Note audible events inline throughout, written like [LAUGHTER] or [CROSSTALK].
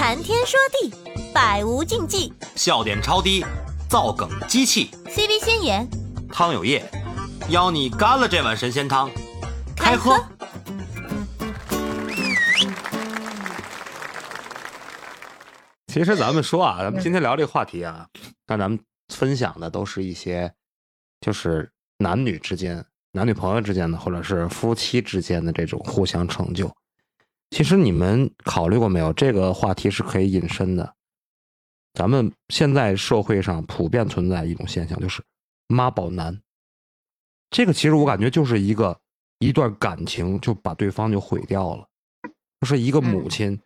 谈天说地，百无禁忌。笑点超低，造梗机器。CV 先言，汤有液，邀你干了这碗神仙汤，开喝。其实咱们说啊，咱们今天聊这个话题啊，那咱们分享的都是一些，就是男女之间、男女朋友之间的，或者是夫妻之间的这种互相成就。其实你们考虑过没有？这个话题是可以引申的。咱们现在社会上普遍存在一种现象，就是妈宝男。这个其实我感觉就是一个一段感情就把对方就毁掉了，就是一个母亲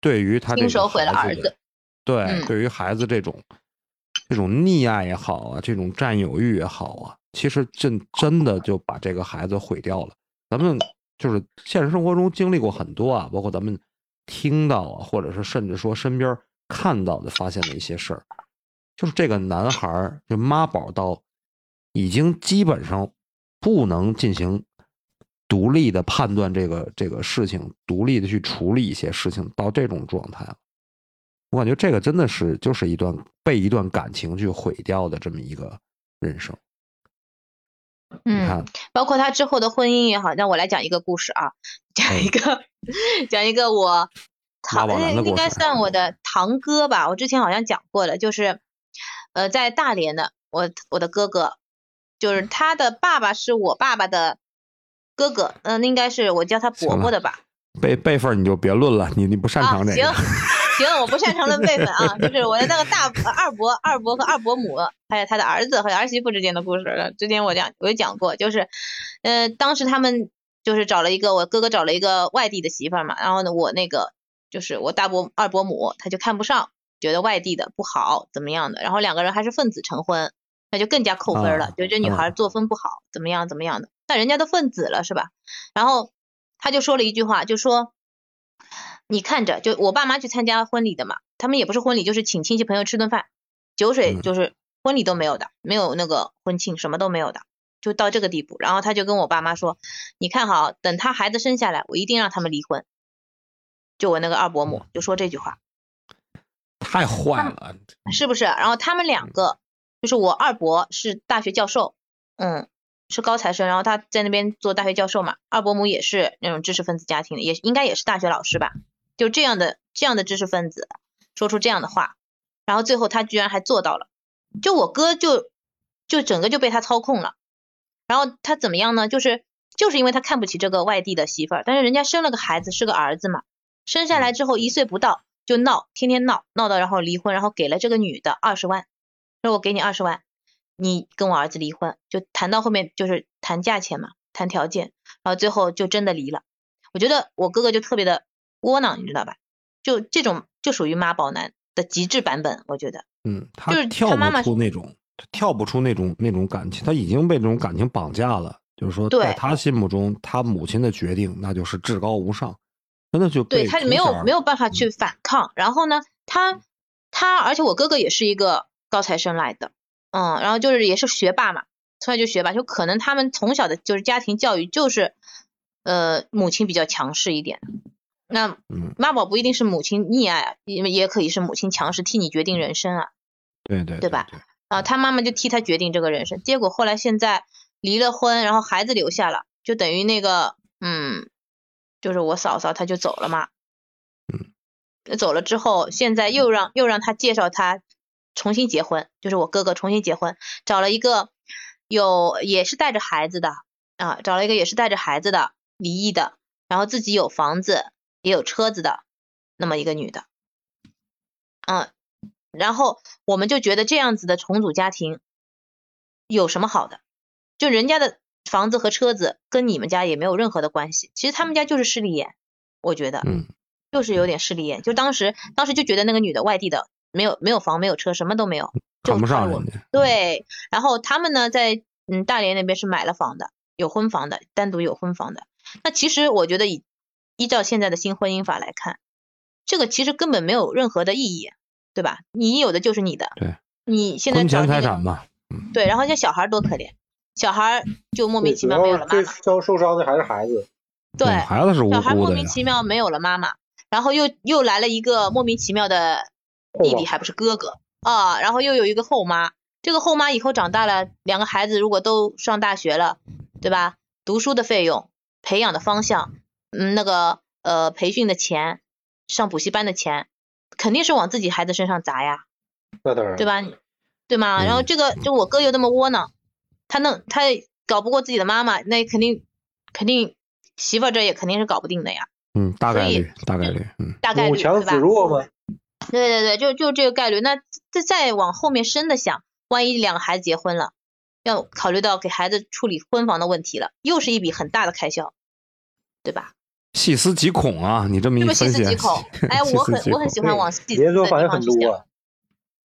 对于他这个亲手毁了儿子。对，嗯对于孩子这种这种溺爱也好啊，这种占有欲也好啊，其实真真的就把这个孩子毁掉了。咱们就是现实生活中经历过很多啊，包括咱们听到啊，或者是甚至说身边看到的、发现的一些事儿，就是这个男孩儿就妈宝到已经基本上不能进行独立的判断这个这个事情，独立的去处理一些事情，到这种状态了。我感觉这个真的是就是一段被一段感情去毁掉的这么一个人生。嗯，，包括他之后的婚姻也好，让我来讲一个故事啊，讲一个，[LAUGHS] 讲一个我堂妈宝男的应该算我的堂哥吧，我之前好像讲过了，就是呃在大连的我我的哥哥，就是他的爸爸是我爸爸的哥哥，嗯、应该是我叫他伯伯的吧，辈辈分你就别论了，你你不擅长这个。啊、行行，我不擅长论辈分啊，就是我的那个大呃二伯、二伯和二伯母，还有他的儿子和儿媳妇之间的故事。之前我讲我也讲过，就是，呃，当时他们就是找了一个我哥哥找了一个外地的媳妇儿嘛，然后呢，我那个就是我大伯二伯母，他就看不上，觉得外地的不好怎么样的，然后两个人还是分子成婚，那就更加扣分了，啊觉得这女孩作风不好，怎么样怎么样的，但人家都分子了是吧？然后他就说了一句话，就说。你看着，就我爸妈去参加婚礼的嘛，他们也不是婚礼，就是请亲戚朋友吃顿饭，酒水嗯就是婚礼都没有的，没有那个婚庆，什么都没有的，就到这个地步。然后他就跟我爸妈说，你看好，等他孩子生下来，我一定让他们离婚。就我那个二伯母就说这句话，太坏了，是不是？然后他们两个，就是我二伯是大学教授，嗯，是高材生，然后他在那边做大学教授嘛，二伯母也是那种知识分子家庭的，也应该也是大学老师吧，就这样的这样的知识分子说出这样的话，然后最后他居然还做到了，就我哥就就整个就被他操控了，然后他怎么样呢？就是就是因为他看不起这个外地的媳妇儿，但是人家生了个孩子是个儿子嘛，生下来之后一岁不到就闹，天天闹闹到然后离婚，然后给了这个女的二十万，说我给你二十万，你跟我儿子离婚，就谈到后面就是谈价钱嘛，谈条件，然后最后就真的离了。我觉得我哥哥就特别的窝囊，你知道吧？就这种就属于妈宝男的极致版本，我觉得。嗯，就是他跳不出那种，他跳不出那种那种感情，他已经被这种感情绑架了。就是说，对在他心目中，他母亲的决定那就是至高无上，真的就被对他没有没有办法嗯去反抗。然后呢，他他而且我哥哥也是一个高材生来的，嗯，然后就是也是学霸嘛，从小就学霸，就可能他们从小的就是家庭教育就是呃母亲比较强势一点。那嗯，妈宝不一定是母亲溺爱啊，也也可以是母亲强势替你决定人生啊。对对对吧？啊，他妈妈就替他决定这个人生，结果后来现在离了婚，然后孩子留下了，就等于那个，嗯，就是我嫂嫂她就走了嘛，嗯，走了之后，现在又让又让他介绍他重新结婚，就是我哥哥重新结婚，找了一个有也是带着孩子的啊，找了一个也是带着孩子的离异的，然后自己有房子也有车子的那么一个女的，嗯，然后我们就觉得这样子的重组家庭有什么好的？就人家的房子和车子跟你们家也没有任何的关系，其实他们家就是势利眼，我觉得，嗯，就是有点势利眼。就当时当时就觉得那个女的外地的，没有没有房没有车，什么都没有，就看不上我人家。对，然后他们呢，在嗯大连那边是买了房的，有婚房的，单独有婚房的。那其实我觉得以依照现在的新婚姻法来看，这个其实根本没有任何的意义，对吧？你有的就是你的，对，你现在婚前找财产嘛，对，然后像小孩多可怜，小孩就莫名其妙没有了妈最妈，受受伤的还是孩子。对，孩子是无小孩莫。名其妙没有了妈妈，然后又又来了一个莫名其妙的弟弟，还不是哥哥啊，然后又有一个后妈，这个后妈以后长大了，两个孩子如果都上大学了，对吧？读书的费用、培养的方向，嗯，那个呃培训的钱、上补习班的钱，肯定是往自己孩子身上砸呀，那当然，对吧？对吗？然后这个就我哥又那么窝囊，他弄他搞不过自己的妈妈，那肯定肯定媳妇这也肯定是搞不定的呀，嗯，大概率，大概率，嗯，大概率对母强吧？子弱嘛，对对对，就就这个概率。那再再往后面深的想，万一两个孩子结婚了，要考虑到给孩子处理婚房的问题了，又是一笔很大的开销，对吧？细思极恐啊！你这么一这么细，[LAUGHS] 思极恐，哎，我很我很喜欢往细思的地连锁反应很方去想。啊。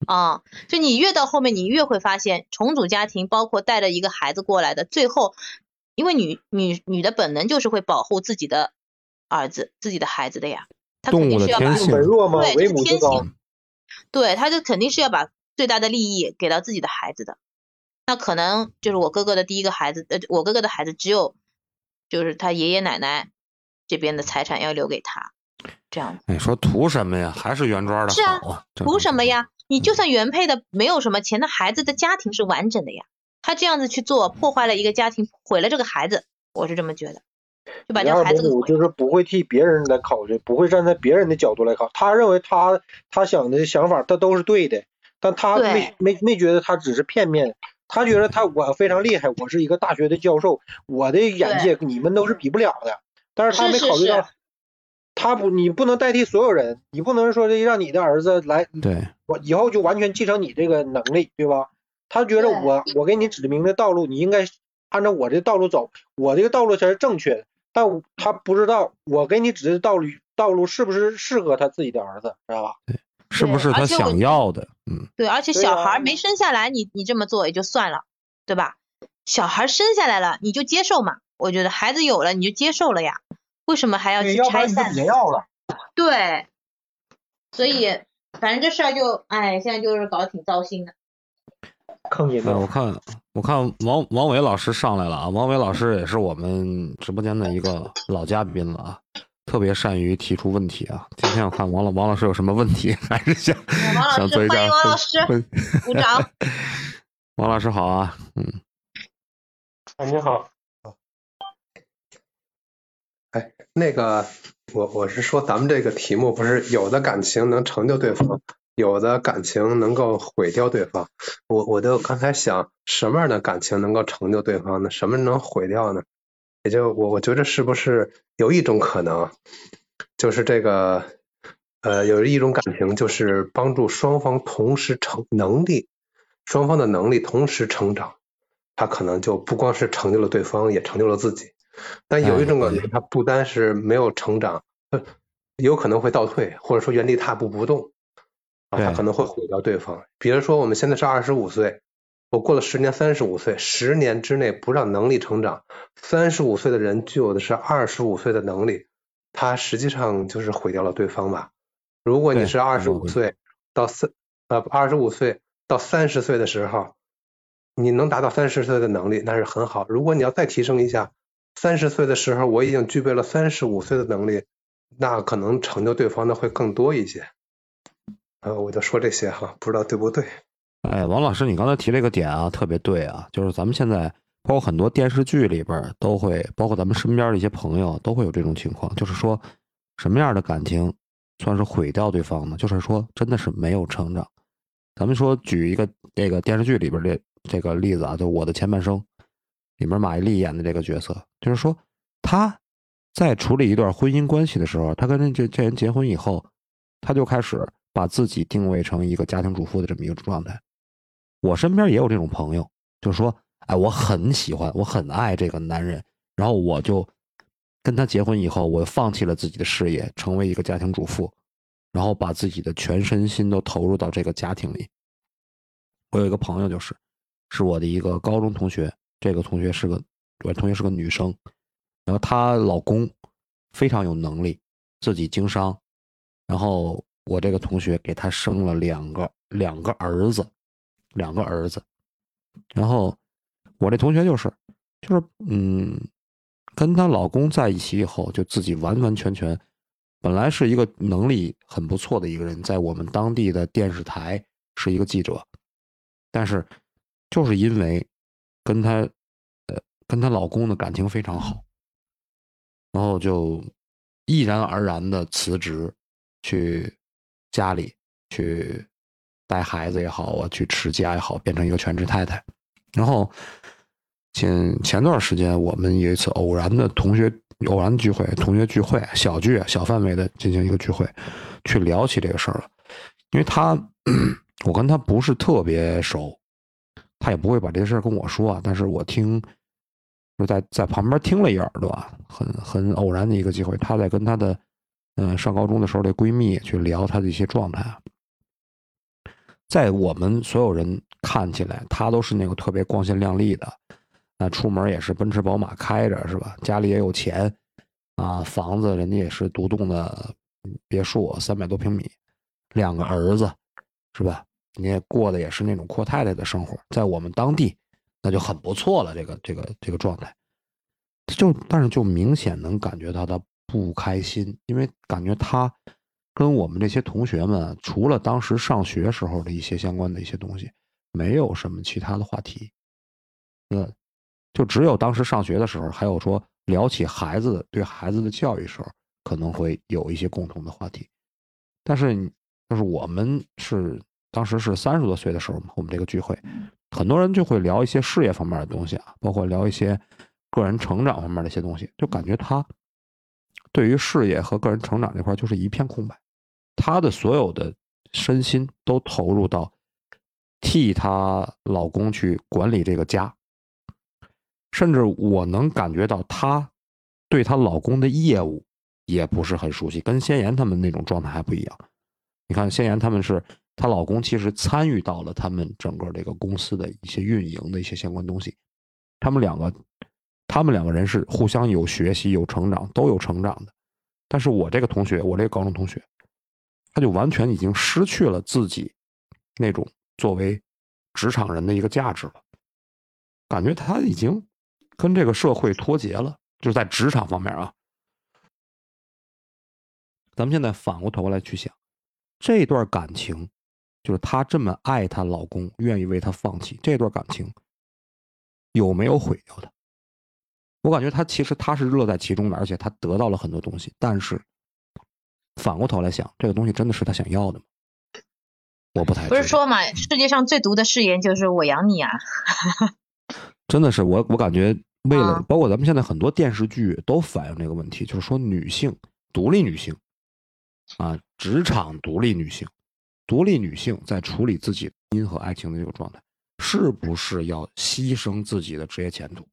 啊、就你越到后面，你越会发现重组家庭，包括带着一个孩子过来的，最后，因为女女女的本能就是会保护自己的儿子、自己的孩子的呀，她肯动物定是要把的天性本弱嘛，对，为这是天。性，对，他就肯定是要把最大的利益给到自己的孩子的。那可能就是我哥哥的第一个孩子，呃，我哥哥的孩子只有就是他爷爷奶奶这边的财产要留给他，这样你说图什么呀？还是原装的是啊好啊？图什么呀？你就嗯算原配的没有什么钱，那孩子的家庭是完整的呀。他这样子去做，破坏了一个家庭，毁了这个孩子，我是这么觉得，就把这第二个孩子给伯母。就是不会替别人来考虑，不会站在别人的角度来考。他认为他他想的想法他都是对的，但他没没没觉得他只是片面。他觉得他我非常厉害，我是一个大学的教授，我的眼界你们都是比不了的。但是他没考虑到是，他不你不能代替所有人，你不能说这让你的儿子来对，我以后就完全继承你这个能力，对吧？他觉得我我给你指明的道路，你应该按照我这道路走，我这个道路才是正确的。但他不知道我给你指的道路道路是不是适合他自己的儿子，知道吧？对是不是他想要的？嗯，对，而且小孩没生下来，你你这么做也就算了，对吧？小孩生下来了，你就接受嘛。我觉得孩子有了你就接受了呀，为什么还要，去拆散？别要了。对，所以反正这事儿就，哎，现在就是搞得挺糟心的。我看我看王王伟老师上来了啊，王伟老师也是我们直播间的一个老嘉宾了啊，特别善于提出问题啊。今天我看王老王老师有什么问题，还是想王老师想做一下欢迎王老分师分鼓掌。[LAUGHS] 王老师好啊，嗯，哎，你好，哎那个，我我是说，咱们这个题目不是有的感情能成就对方，有的感情能够毁掉对方。我我就刚才想，什么样的感情能够成就对方呢？什么能毁掉呢？也就我我觉得是不是有一种可能，就是这个呃，有一种感情就是帮助双方同时成能力，双方的能力同时成长，他可能就不光是成就了对方，也成就了自己。但有一种感觉，他不单是没有成长，呃有可能会倒退，或者说原地踏步不动，啊，他可能会毁掉对方。比如说我们现在是二十五岁，我过了十年三十五岁，十年之内不让能力成长，三十五岁的人具有的是二十五岁的能力，他实际上就是毁掉了对方吧。如果你是二十五岁到三呃二十五岁到三十岁的时候，你能达到三十岁的能力，那是很好。如果你要再提升一下，三十岁的时候我已经具备了三十五岁的能力，那可能成就对方的会更多一些。呃，我就说这些哈，不知道对不对？哎，王老师，你刚才提这个点啊，特别对啊，就是咱们现在包括很多电视剧里边都会，包括咱们身边的一些朋友都会有这种情况，就是说什么样的感情算是毁掉对方呢？就是说真的是没有成长。咱们说举一个这个电视剧里边的这个例子啊，就《我的前半生》里面马伊琍演的这个角色，就是说她在处理一段婚姻关系的时候，她跟这这人结婚以后，她就开始把自己定位成一个家庭主妇的这么一个状态。我身边也有这种朋友，就是说，哎，我很喜欢，我很爱这个男人，然后我就跟他结婚以后，我放弃了自己的事业，成为一个家庭主妇，然后把自己的全身心都投入到这个家庭里。我有一个朋友，就是是我的一个高中同学，这个同学是个我同学是个女生，然后她老公非常有能力，自己经商，然后我这个同学给她生了两个两个儿子，两个儿子，然后我这同学就是就是嗯，跟她老公在一起以后，就自己完完全全本来是一个能力很不错的一个人，在我们当地的电视台是一个记者，但是就是因为跟她呃跟她老公的感情非常好，然后就毅然而然的辞职，去家里去带孩子也好啊，去持家也好，变成一个全职太太。然后前前段时间我们有一次偶然的同学偶然聚会，同学聚会小聚小范围的进行一个聚会，去聊起这个事儿了。因为他 [CLEARS THROAT] 我跟他不是特别熟，他也不会把这事儿跟我说啊。但是我听就在在旁边听了一耳朵，很很偶然的一个机会，她在跟她的嗯上高中的时候的闺蜜去聊她的一些状态。在我们所有人看起来，她都是那个特别光鲜亮丽的，啊，出门也是奔驰宝马开着，是吧？家里也有钱，啊，房子人家也是独栋的别墅，三百多平米，两个儿子，是吧？你也过的也是那种阔太太的生活，在我们当地那就很不错了。这个这个这个状态，就但是就明显能感觉到他不开心，因为感觉他跟我们这些同学们，除了当时上学时候的一些相关的一些东西，没有什么其他的话题。呃，就只有当时上学的时候，还有说聊起孩子对孩子的教育时候，可能会有一些共同的话题。但是就是我们是当时是三十多岁的时候嘛，我们这个聚会，很多人就会聊一些事业方面的东西啊，包括聊一些个人成长方面的一些东西，就感觉他对于事业和个人成长这块就是一片空白，她的所有的身心都投入到替她老公去管理这个家，甚至我能感觉到她对她老公的业务也不是很熟悉，跟先言他们那种状态还不一样。你看，先言他们是她老公其实参与到了他们整个这个公司的一些运营的一些相关东西，他们两个，他们两个人是互相有学习、有成长、都有成长的。但是我这个同学，我这个高中同学，他就完全已经失去了自己那种作为职场人的一个价值了，感觉他已经跟这个社会脱节了，就是在职场方面啊。咱们现在反过头来去想，这段感情，就是她这么爱她老公，愿意为他放弃这段感情，有没有毁掉她？我感觉她其实她是乐在其中的，而且她得到了很多东西。但是反过头来想，这个东西真的是她想要的吗？我不太不是说嘛，世界上最毒的誓言就是我养你啊。[LAUGHS] 真的是我，我感觉为了啊包括咱们现在很多电视剧都反映这个问题，就是说女性独立女性啊，职场独立女性，独立女性在处理自己婚姻和爱情的这个状态，是不是要牺牲自己的职业前途？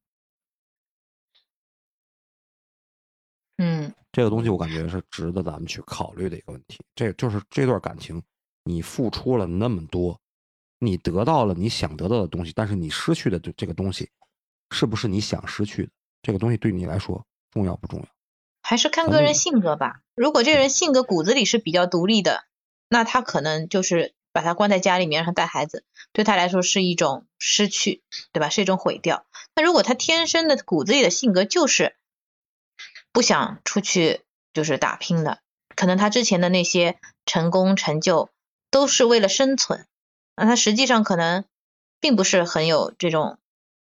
嗯，这个东西我感觉是值得咱们去考虑的一个问题。这就是这段感情，你付出了那么多，你得到了你想得到的东西，但是你失去的这这个东西，是不是你想失去的？这个东西对你来说重要不重要？还是看个人性格吧。如果这人性格骨子里是比较独立的，那他可能就是把他关在家里面让他带孩子，对他来说是一种失去，对吧？是一种毁掉。那如果他天生的骨子里的性格就是不想出去就是打拼的，可能他之前的那些成功成就都是为了生存，那他实际上可能并不是很有这种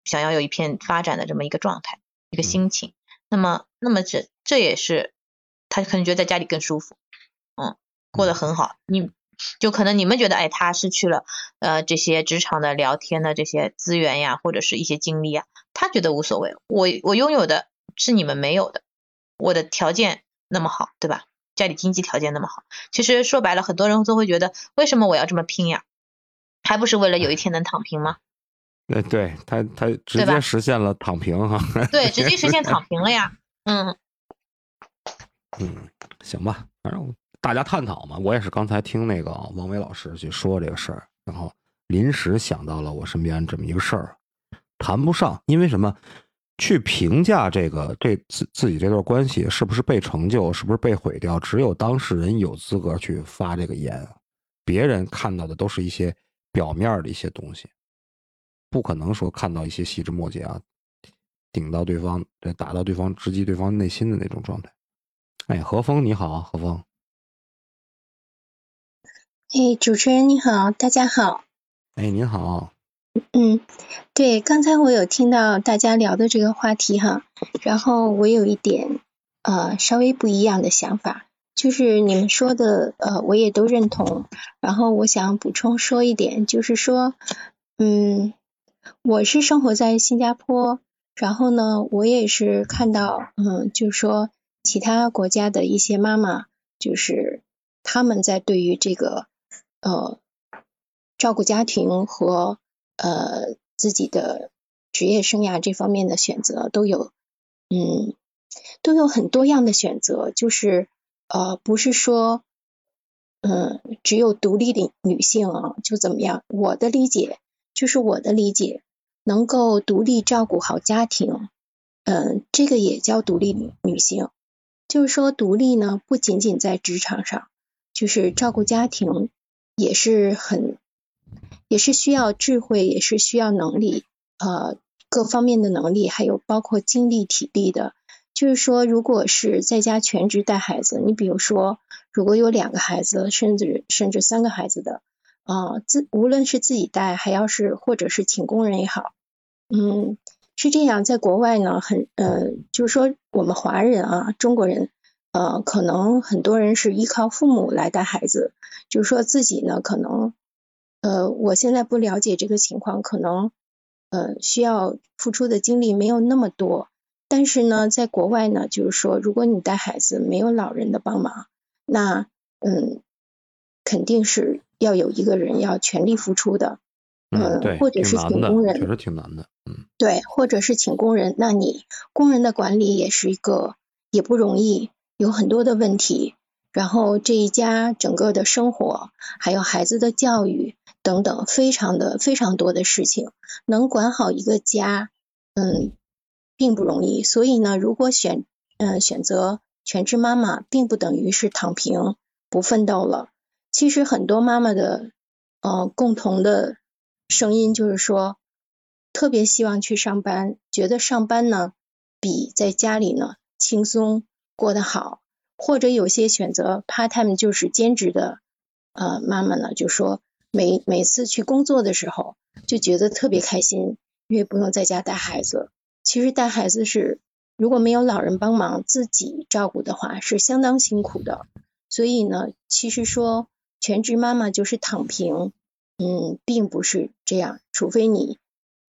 想要有一片发展的这么一个状态，一个心情。那么，那么这这也是他可能觉得在家里更舒服，嗯，过得很好。你就可能你们觉得，哎，他失去了呃这些职场的聊天的这些资源呀，或者是一些经历啊，他觉得无所谓。我我拥有的是你们没有的，我的条件那么好，对吧？家里经济条件那么好，其实说白了，很多人都会觉得，为什么我要这么拼呀？还不是为了有一天能躺平吗？呃，对他他直接实现了躺平哈。对，直接实现躺平了呀。[LAUGHS] 嗯，嗯，行吧，反正大家探讨嘛。我也是刚才听那个王伟老师去说这个事儿，然后临时想到了我身边这么一个事儿，谈不上，因为什么？去评价这个这自自己这段关系是不是被成就，是不是被毁掉，只有当事人有资格去发这个言。别人看到的都是一些表面的一些东西，不可能说看到一些细枝末节啊，顶到对方，对打到对方，直击对方内心的那种状态。哎，何峰你好，何峰。哎，主持人你好，大家好。哎，您好。嗯，对，刚才我有听到大家聊的这个话题哈，然后我有一点呃稍微不一样的想法，就是你们说的呃我也都认同，然后我想补充说一点，就是说，嗯，我是生活在新加坡，然后呢，我也是看到，嗯，就是说其他国家的一些妈妈，就是他们在对于这个呃照顾家庭和呃，自己的职业生涯这方面的选择都有，嗯，都有很多样的选择，就是呃，不是说，嗯，只有独立的女性啊就怎么样？我的理解就是我的理解，能够独立照顾好家庭，嗯，这个也叫独立女性。就是说，独立呢，不仅仅在职场上，就是照顾家庭也是很。也是需要智慧，也是需要能力，呃，各方面的能力，还有包括精力、体力的。就是说，如果是在家全职带孩子，你比如说，如果有两个孩子，甚至甚至三个孩子的，啊，自无论是自己带，还要是或者是请工人也好，嗯，是这样。在国外呢，很呃，就是说我们华人啊，中国人，呃，可能很多人是依靠父母来带孩子，就是说自己呢，可能。呃，我现在不了解这个情况，可能呃需要付出的精力没有那么多。但是呢，在国外呢，就是说，如果你带孩子没有老人的帮忙，那嗯，肯定是要有一个人要全力付出的。嗯，对，或者是请工人，确实挺难的。嗯，对，或者是请工人，那你工人的管理也是一个也不容易，有很多的问题。然后这一家整个的生活，还有孩子的教育等等，非常的非常多的事情，能管好一个家，嗯，并不容易。所以呢，如果选嗯选择全职妈妈，并不等于是躺平不奋斗了。其实很多妈妈的呃共同的声音就是说，特别希望去上班，觉得上班呢比在家里呢轻松过得好。或者有些选择 part time 就是兼职的，呃，妈妈呢就说每每次去工作的时候就觉得特别开心，因为不用在家带孩子。其实带孩子是如果没有老人帮忙自己照顾的话是相当辛苦的。所以呢，其实说全职妈妈就是躺平，嗯，并不是这样，除非你。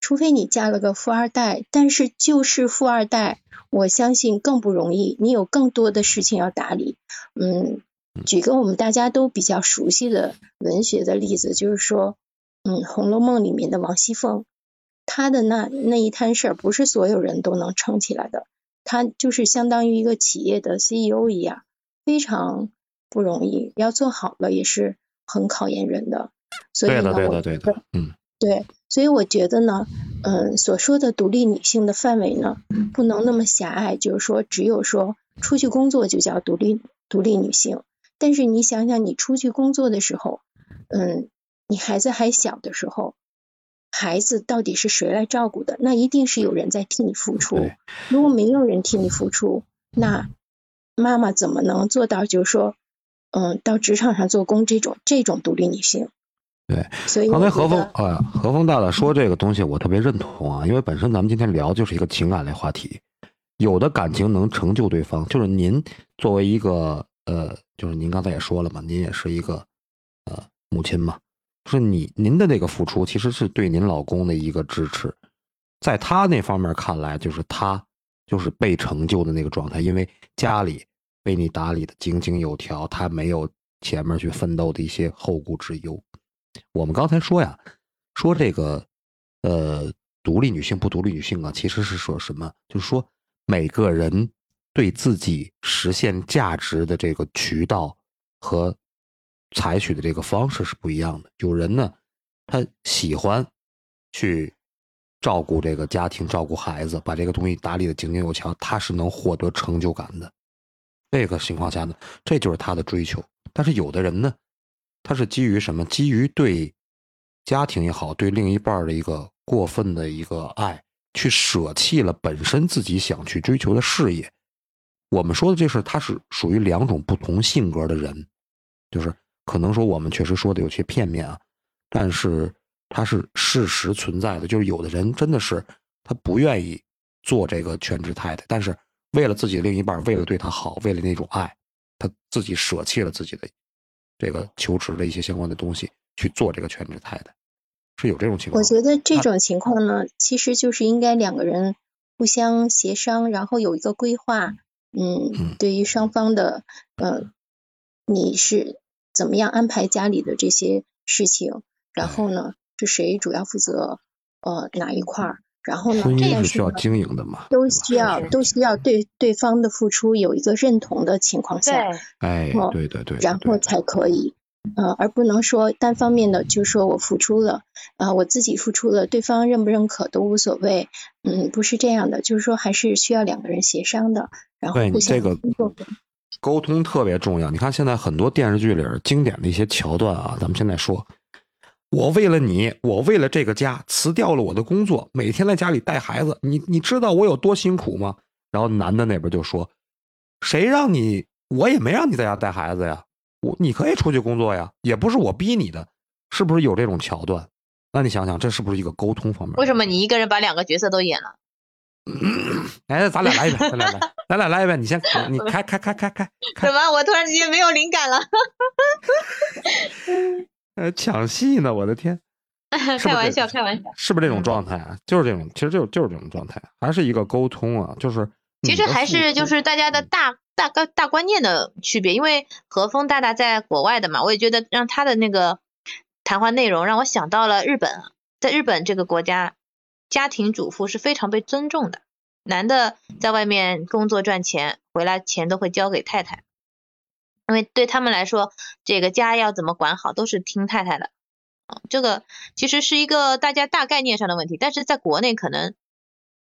除非你嫁了个富二代，但是就是富二代，我相信更不容易。你有更多的事情要打理。嗯，举个我们大家都比较熟悉的文学的例子，就是说，嗯，《红楼梦》里面的王熙凤，她的那那一摊事儿，不是所有人都能撑起来的。她就是相当于一个企业的 CEO 一样，非常不容易。要做好了，也是很考验人的。所以呢，对的，对的，对的，嗯。对，所以我觉得呢，嗯，所说的独立女性的范围呢，不能那么狭隘，就是说只有说出去工作就叫独立独立女性。但是你想想，你出去工作的时候，嗯，你孩子还小的时候，孩子到底是谁来照顾的？那一定是有人在替你付出。如果没有人替你付出，那妈妈怎么能做到？就是说，嗯，到职场上做工这种这种独立女性？对，刚才何峰啊，何峰大大说这个东西，我特别认同啊，因为本身咱们今天聊就是一个情感类话题，有的感情能成就对方，就是您作为一个呃，就是您刚才也说了嘛，您也是一个呃母亲嘛，就是你您的那个付出其实是对您老公的一个支持，在他那方面看来，就是他就是被成就的那个状态，因为家里被你打理的井井有条，他没有前面去奋斗的一些后顾之忧。我们刚才说呀，说这个，呃，独立女性不独立女性啊，其实是说什么？就是说每个人对自己实现价值的这个渠道和采取的这个方式是不一样的。有人呢，他喜欢去照顾这个家庭，照顾孩子，把这个东西打理的井井有条，他是能获得成就感的。这个情况下呢，这就是他的追求。但是有的人呢？他是基于什么？基于对家庭也好，对另一半的一个过分的一个爱，去舍弃了本身自己想去追求的事业，我们说的这事，它是属于两种不同性格的人，就是可能说我们确实说的有些片面啊，但是它是事实存在的。就是有的人真的是他不愿意做这个全职太太，但是为了自己另一半，为了对他好，为了那种爱，他自己舍弃了自己的这个求职的一些相关的东西去做这个全职太太，是有这种情况。我觉得这种情况呢，其实就是应该两个人互相协商，然后有一个规划。嗯，对于双方的，呃，你是怎么样安排家里的这些事情？然后呢，是谁主要负责呃哪一块儿？然后呢，婚姻是需要经营的嘛，都需要都需要对对方的付出有一个认同的情况下，哎，对对对，然后才可以，呃，而不能说单方面的就说我付出了，啊，我自己付出了，对方认不认可都无所谓，嗯，不是这样的，就是说还是需要两个人协商的。对你这个沟通特别重要。你看现在很多电视剧里经典的一些桥段啊，咱们现在说，我为了你，我为了这个家辞掉了我的工作，每天在家里带孩子，你你知道我有多辛苦吗？然后男的那边就说，谁让你，我也没让你在家带孩子呀，我你可以出去工作呀，也不是我逼你的，是不是有这种桥段？那你想想，这是不是一个沟通方面？为什么你一个人把两个角色都演了？哎，咱俩来一遍，咱俩来，咱俩来一遍。你先，你开开开开开。怎么？我突然之间没有灵感了。[LAUGHS] 呃，抢戏呢，我的天！[LAUGHS] 开玩笑，开玩笑。是不是这种状态啊？就是这种，其实就就是这种状态，还是一个沟通啊，就是。其实还是就是大家的大大概大观念的区别，因为和风大大在国外的嘛，我也觉得让他的那个谈话内容让我想到了日本，在日本这个国家。家庭主妇是非常被尊重的，男的在外面工作赚钱，回来钱都会交给太太，因为对他们来说，这个家要怎么管好都是听太太的。这个其实是一个大家大概念上的问题，但是在国内可能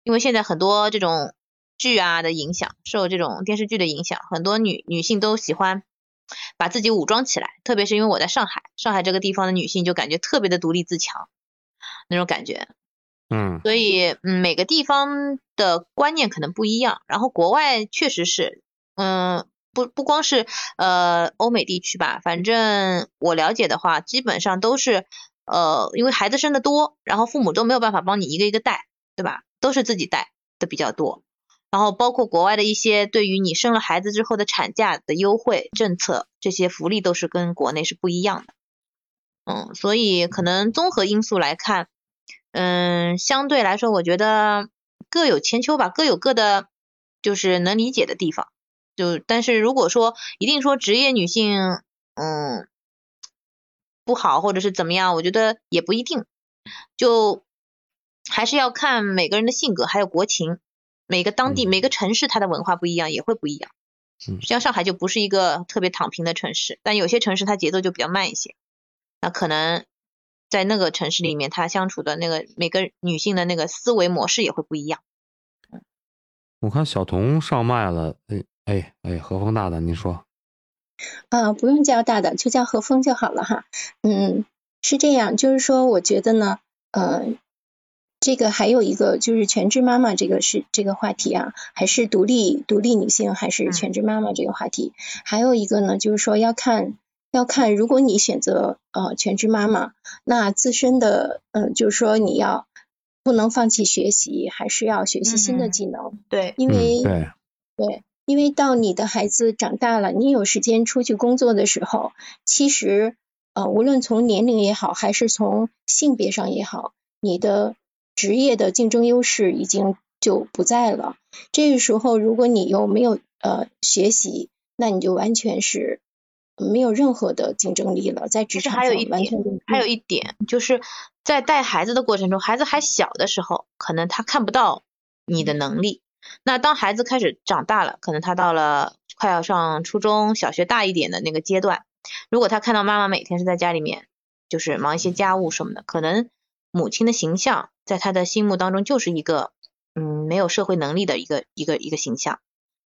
因为现在很多这种剧啊的影响，受这种电视剧的影响，很多女女性都喜欢把自己武装起来，特别是因为我在上海，上海这个地方的女性就感觉特别的独立自强那种感觉。嗯，所以嗯，每个地方的观念可能不一样。然后国外确实是，嗯，不不光是呃欧美地区吧，反正我了解的话，基本上都是呃，因为孩子生的多，然后父母都没有办法帮你一个一个带，对吧？都是自己带的比较多。然后包括国外的一些对于你生了孩子之后的产假的优惠政策，这些福利都是跟国内是不一样的。嗯，所以可能综合因素来看。嗯，相对来说，我觉得各有千秋吧，各有各的，就是能理解的地方。就但是如果说一定说职业女性，嗯，不好或者是怎么样，我觉得也不一定。就还是要看每个人的性格，还有国情，每个当地每个城市它的文化不一样，也会不一样。像上海就不是一个特别躺平的城市，但有些城市它节奏就比较慢一些，那可能。在那个城市里面，她相处的那个每个女性的那个思维模式也会不一样。我看小童上麦了，哎哎哎，何峰大大，您说？啊，不用叫大的，就叫何峰就好了哈。嗯，是这样，就是说，我觉得呢，呃，这个还有一个就是全职妈妈这个是这个话题啊，还是独立独立女性还是全职妈妈这个话题？还有一个呢，就是说要看。要看，如果你选择呃全职妈妈，那自身的嗯，就是说你要不能放弃学习，还是要学习新的技能。对，因为对对，因为到你的孩子长大了，你有时间出去工作的时候，其实呃无论从年龄也好，还是从性别上也好，你的职业的竞争优势已经就不在了。这个时候，如果你又没有呃学习，那你就完全是。没有任何的竞争力了，在职场上完全还有一点，就是在带孩子的过程中，孩子还小的时候，可能他看不到你的能力。那当孩子开始长大了，可能他到了快要上初中小学大一点的那个阶段，如果他看到妈妈每天是在家里面，就是忙一些家务什么的，可能母亲的形象在他的心目当中就是一个嗯没有社会能力的一个一个一个形象。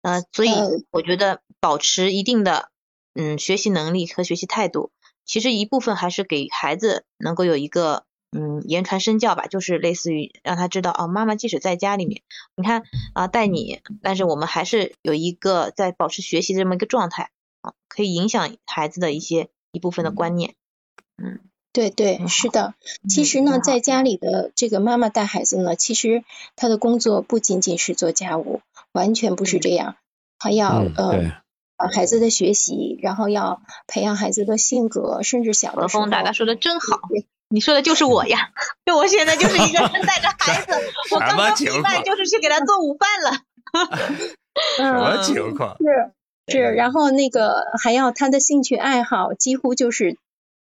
呃，所以我觉得保持一定的。嗯，学习能力和学习态度，其实一部分还是给孩子能够有一个嗯言传身教吧，就是类似于让他知道哦，妈妈即使在家里面，你看啊带你，但是我们还是有一个在保持学习的这么一个状态啊，可以影响孩子的一些一部分的观念。嗯，对对，是的。其实呢，在家里的这个妈妈带孩子呢，其实她的工作不仅仅是做家务，完全不是这样，她要嗯，呃对，孩子的学习，然后要培养孩子的性格，甚至小何的时候峰大大说的真好，你说的就是我呀，就我现在就是一个人带着孩子，[LAUGHS] 我刚刚吃饭就是去给他做午饭了。[LAUGHS] 什么嗯，情况？是是，然后那个还要他的兴趣爱好，几乎就是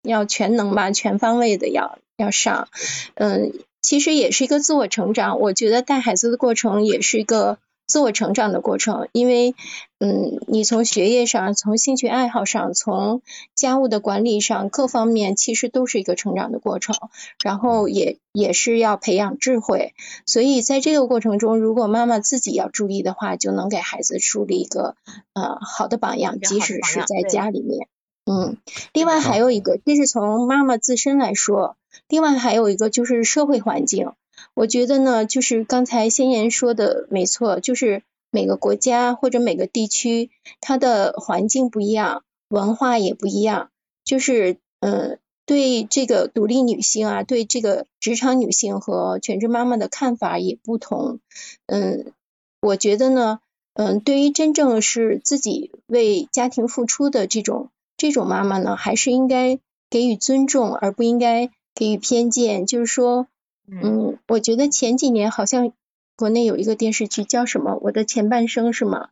要全能吧，全方位的要要上。嗯，其实也是一个自我成长。我觉得带孩子的过程也是一个自我成长的过程，因为嗯，你从学业上、从兴趣爱好上、从家务的管理上各方面，其实都是一个成长的过程。然后也也是要培养智慧，所以在这个过程中，如果妈妈自己要注意的话，就能给孩子树立一个呃好的榜样，即使是在家里面。嗯，另外还有一个，这是从妈妈自身来说，另外还有一个就是社会环境。我觉得呢，就是刚才先言说的没错，就是每个国家或者每个地区，它的环境不一样，文化也不一样，就是嗯，对这个独立女性啊，对这个职场女性和全职妈妈的看法也不同。嗯，我觉得呢，嗯，对于真正是自己为家庭付出的这种这种妈妈呢，还是应该给予尊重，而不应该给予偏见。就是说，嗯，我觉得前几年好像国内有一个电视剧叫什么《我的前半生》是吗？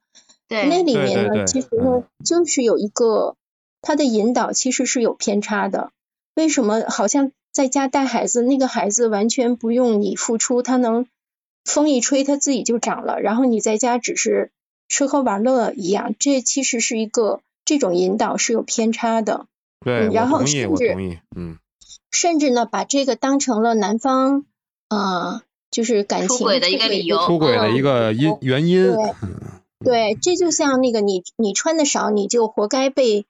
对，那里面呢，对对对其实呢，就是有一个他的引导其实是有偏差的。为什么好像在家带孩子，那个孩子完全不用你付出，他能风一吹他自己就长了，然后你在家只是吃喝玩乐一样，这其实是一个这种引导是有偏差的。对，嗯然后我同意，甚至我同意，嗯，甚至呢，把这个当成了男方呃，就是感情出轨的一个理由出轨的一个因原因，对对，这就像那个你你穿的少，你就活该被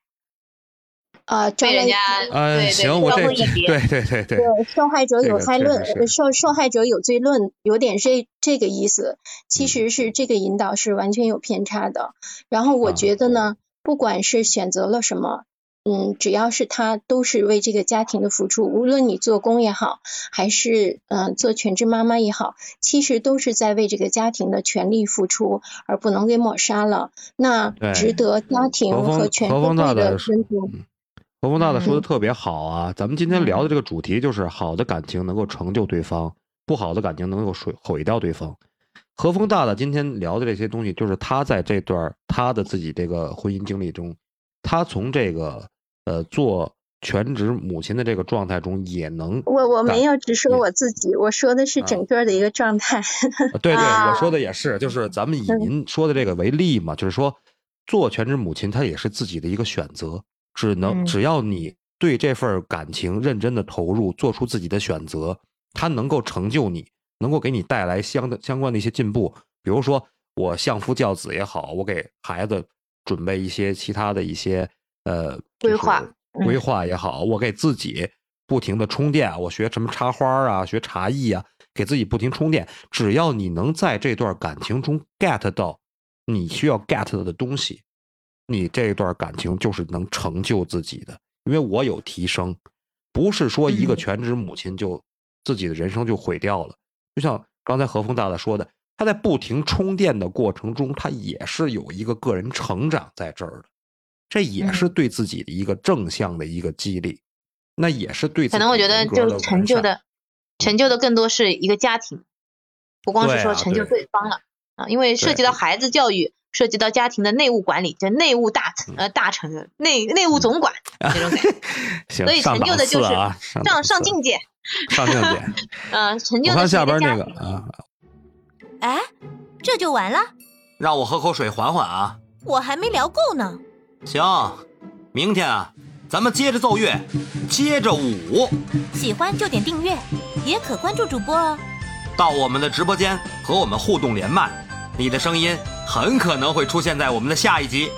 啊、被人家呃，对对行，我对对对对，对受害者有害论，受受害者有罪论，有点这这个意思。其嗯实是这个引导是完全有偏差的。然后我啊觉得呢，不管是选择了什么，嗯，只要是他都是为这个家庭的付出，无论你做工也好，还是嗯、呃做全职妈妈也好，其实都是在为这个家庭的全力付出，而不能给抹杀了。那对值得家庭和全社会的尊重。何峰大大说的嗯特别好啊！咱们今天聊的这个主题就是好的感情能够成就对方，不好的感情能够毁毁掉对方。何峰大大今天聊的这些东西，就是他在这段他的自己这个婚姻经历中，他从这个呃做全职母亲的这个状态中，也能我我没有只说我自己，我说的是啊整个的一个状态。呃对对，啊我说的 [LAUGHS] 也是，就是咱们以嗯您说的这个为例嘛，就是说做全职母亲，她也是自己的一个选择，只能嗯只要你对这份感情认真的投入，做出自己的选择，它能够成就你，能够给你带来相的相关的一些进步。比如说，我相夫教子也好，我给孩子准备一些其他的一些呃规划规划也好，我给自己不停的充电，我学什么插花啊，学茶艺啊，给自己不停充电。只要你能在这段感情中 get 到你需要 get 到的东西，你这段感情就是能成就自己的。因为我有提升，不是说一个嗯全职母亲就自己的人生就毁掉了。就像刚才何峰大大说的，他在不停充电的过程中，他也是有一个个人成长在这儿的，这也是对自己的一个正向的一个激励，那也是对可能我觉得就成就的成就的更多是一个家庭，不光是说成就对。对方了啊，因为涉及到孩子教育，涉及到家庭的内务管理，就内务大嗯。臣呃大臣的内内务总管。这种感觉，[LAUGHS] 所以成就的就是啊，上上上境界，上境界。[LAUGHS] 呃，成就我看的是下边那一个家庭。个啊，哎，这就完了？让我喝口水缓缓啊。我还没聊够呢。行，明天啊，咱们接着奏乐，接着舞，喜欢就点订阅，也可关注主播哦。到我们的直播间和我们互动连麦，你的声音很可能会出现在我们的下一集。